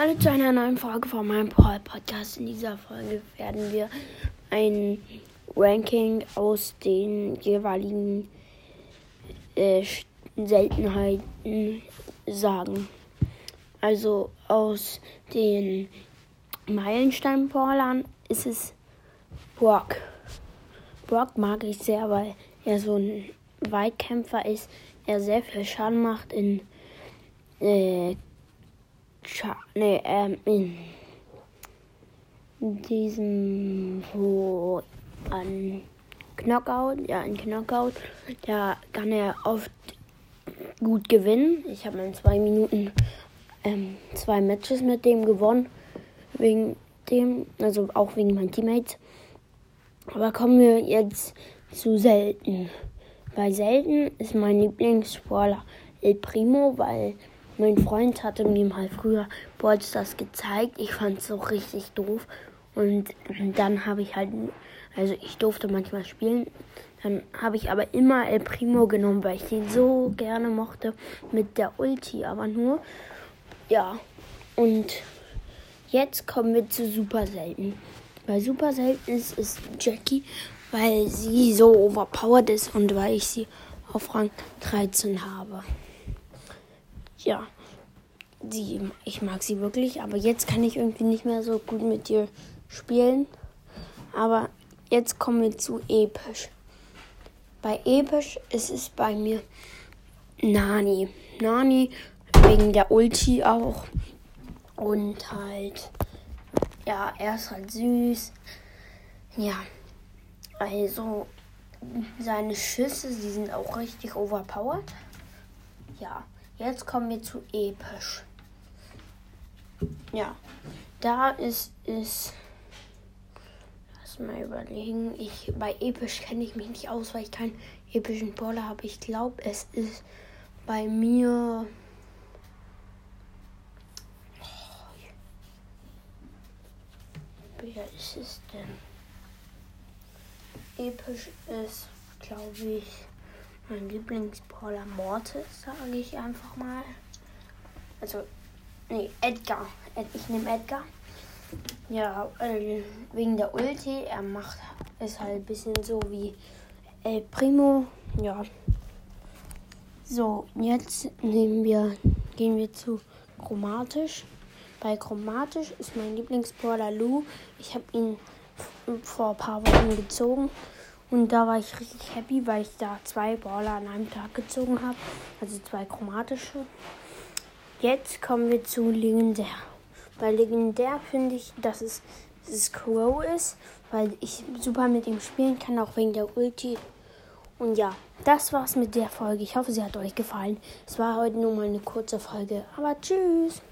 Hallo zu einer neuen Folge von meinem Podcast. In dieser Folge werden wir ein Ranking aus den jeweiligen äh, Seltenheiten sagen. Also aus den Meilenstein-Brawlern ist es Brock. Brock mag ich sehr, weil er so ein Weitkämpfer ist. Er sehr viel Schaden macht in äh, Scha nee, ähm, in diesem, wo an Knockout, ja, in Knockout, da kann er oft gut gewinnen. Ich habe in zwei Minuten ähm, zwei Matches mit dem gewonnen. Wegen dem, also auch wegen meinen Teammates. Aber kommen wir jetzt zu selten. Bei selten ist mein Lieblingssportler El Primo, weil mein Freund hatte mir mal früher Ballstars gezeigt. Ich fand es so richtig doof. Und dann habe ich halt, also ich durfte manchmal spielen. Dann habe ich aber immer El Primo genommen, weil ich den so gerne mochte mit der Ulti, aber nur. Ja, und jetzt kommen wir zu Super Selten. Bei Super Selten ist, ist Jackie, weil sie so overpowered ist und weil ich sie auf Rang 13 habe ja, die, ich mag sie wirklich, aber jetzt kann ich irgendwie nicht mehr so gut mit ihr spielen. Aber jetzt kommen wir zu episch. Bei episch ist es bei mir Nani. Nani wegen der Ulti auch. Und halt, ja, er ist halt süß. Ja, also seine Schüsse, sie sind auch richtig overpowered. Ja. Jetzt kommen wir zu episch. Ja, da ist es. Lass mal überlegen. Ich, bei episch kenne ich mich nicht aus, weil ich keinen epischen Brawler habe. Ich glaube, es ist bei mir. Wer ist es denn? Episch ist, glaube ich. Mein Lieblingsbrawler Mortis, sage ich einfach mal. Also, nee, Edgar. Ich nehme Edgar. Ja, äh, wegen der Ulti. Er macht, ist halt ein bisschen so wie El Primo. Ja. So, jetzt nehmen wir, gehen wir zu Chromatisch. Bei Chromatisch ist mein Lieblingsbrawler Lou. Ich habe ihn vor ein paar Wochen gezogen und da war ich richtig happy, weil ich da zwei Baller an einem Tag gezogen habe. Also zwei chromatische. Jetzt kommen wir zu Legendär. Bei Legendär finde ich, dass es, dass es Crow ist, weil ich super mit ihm spielen kann, auch wegen der Ulti. Und ja, das war's mit der Folge. Ich hoffe, sie hat euch gefallen. Es war heute nur mal eine kurze Folge. Aber tschüss!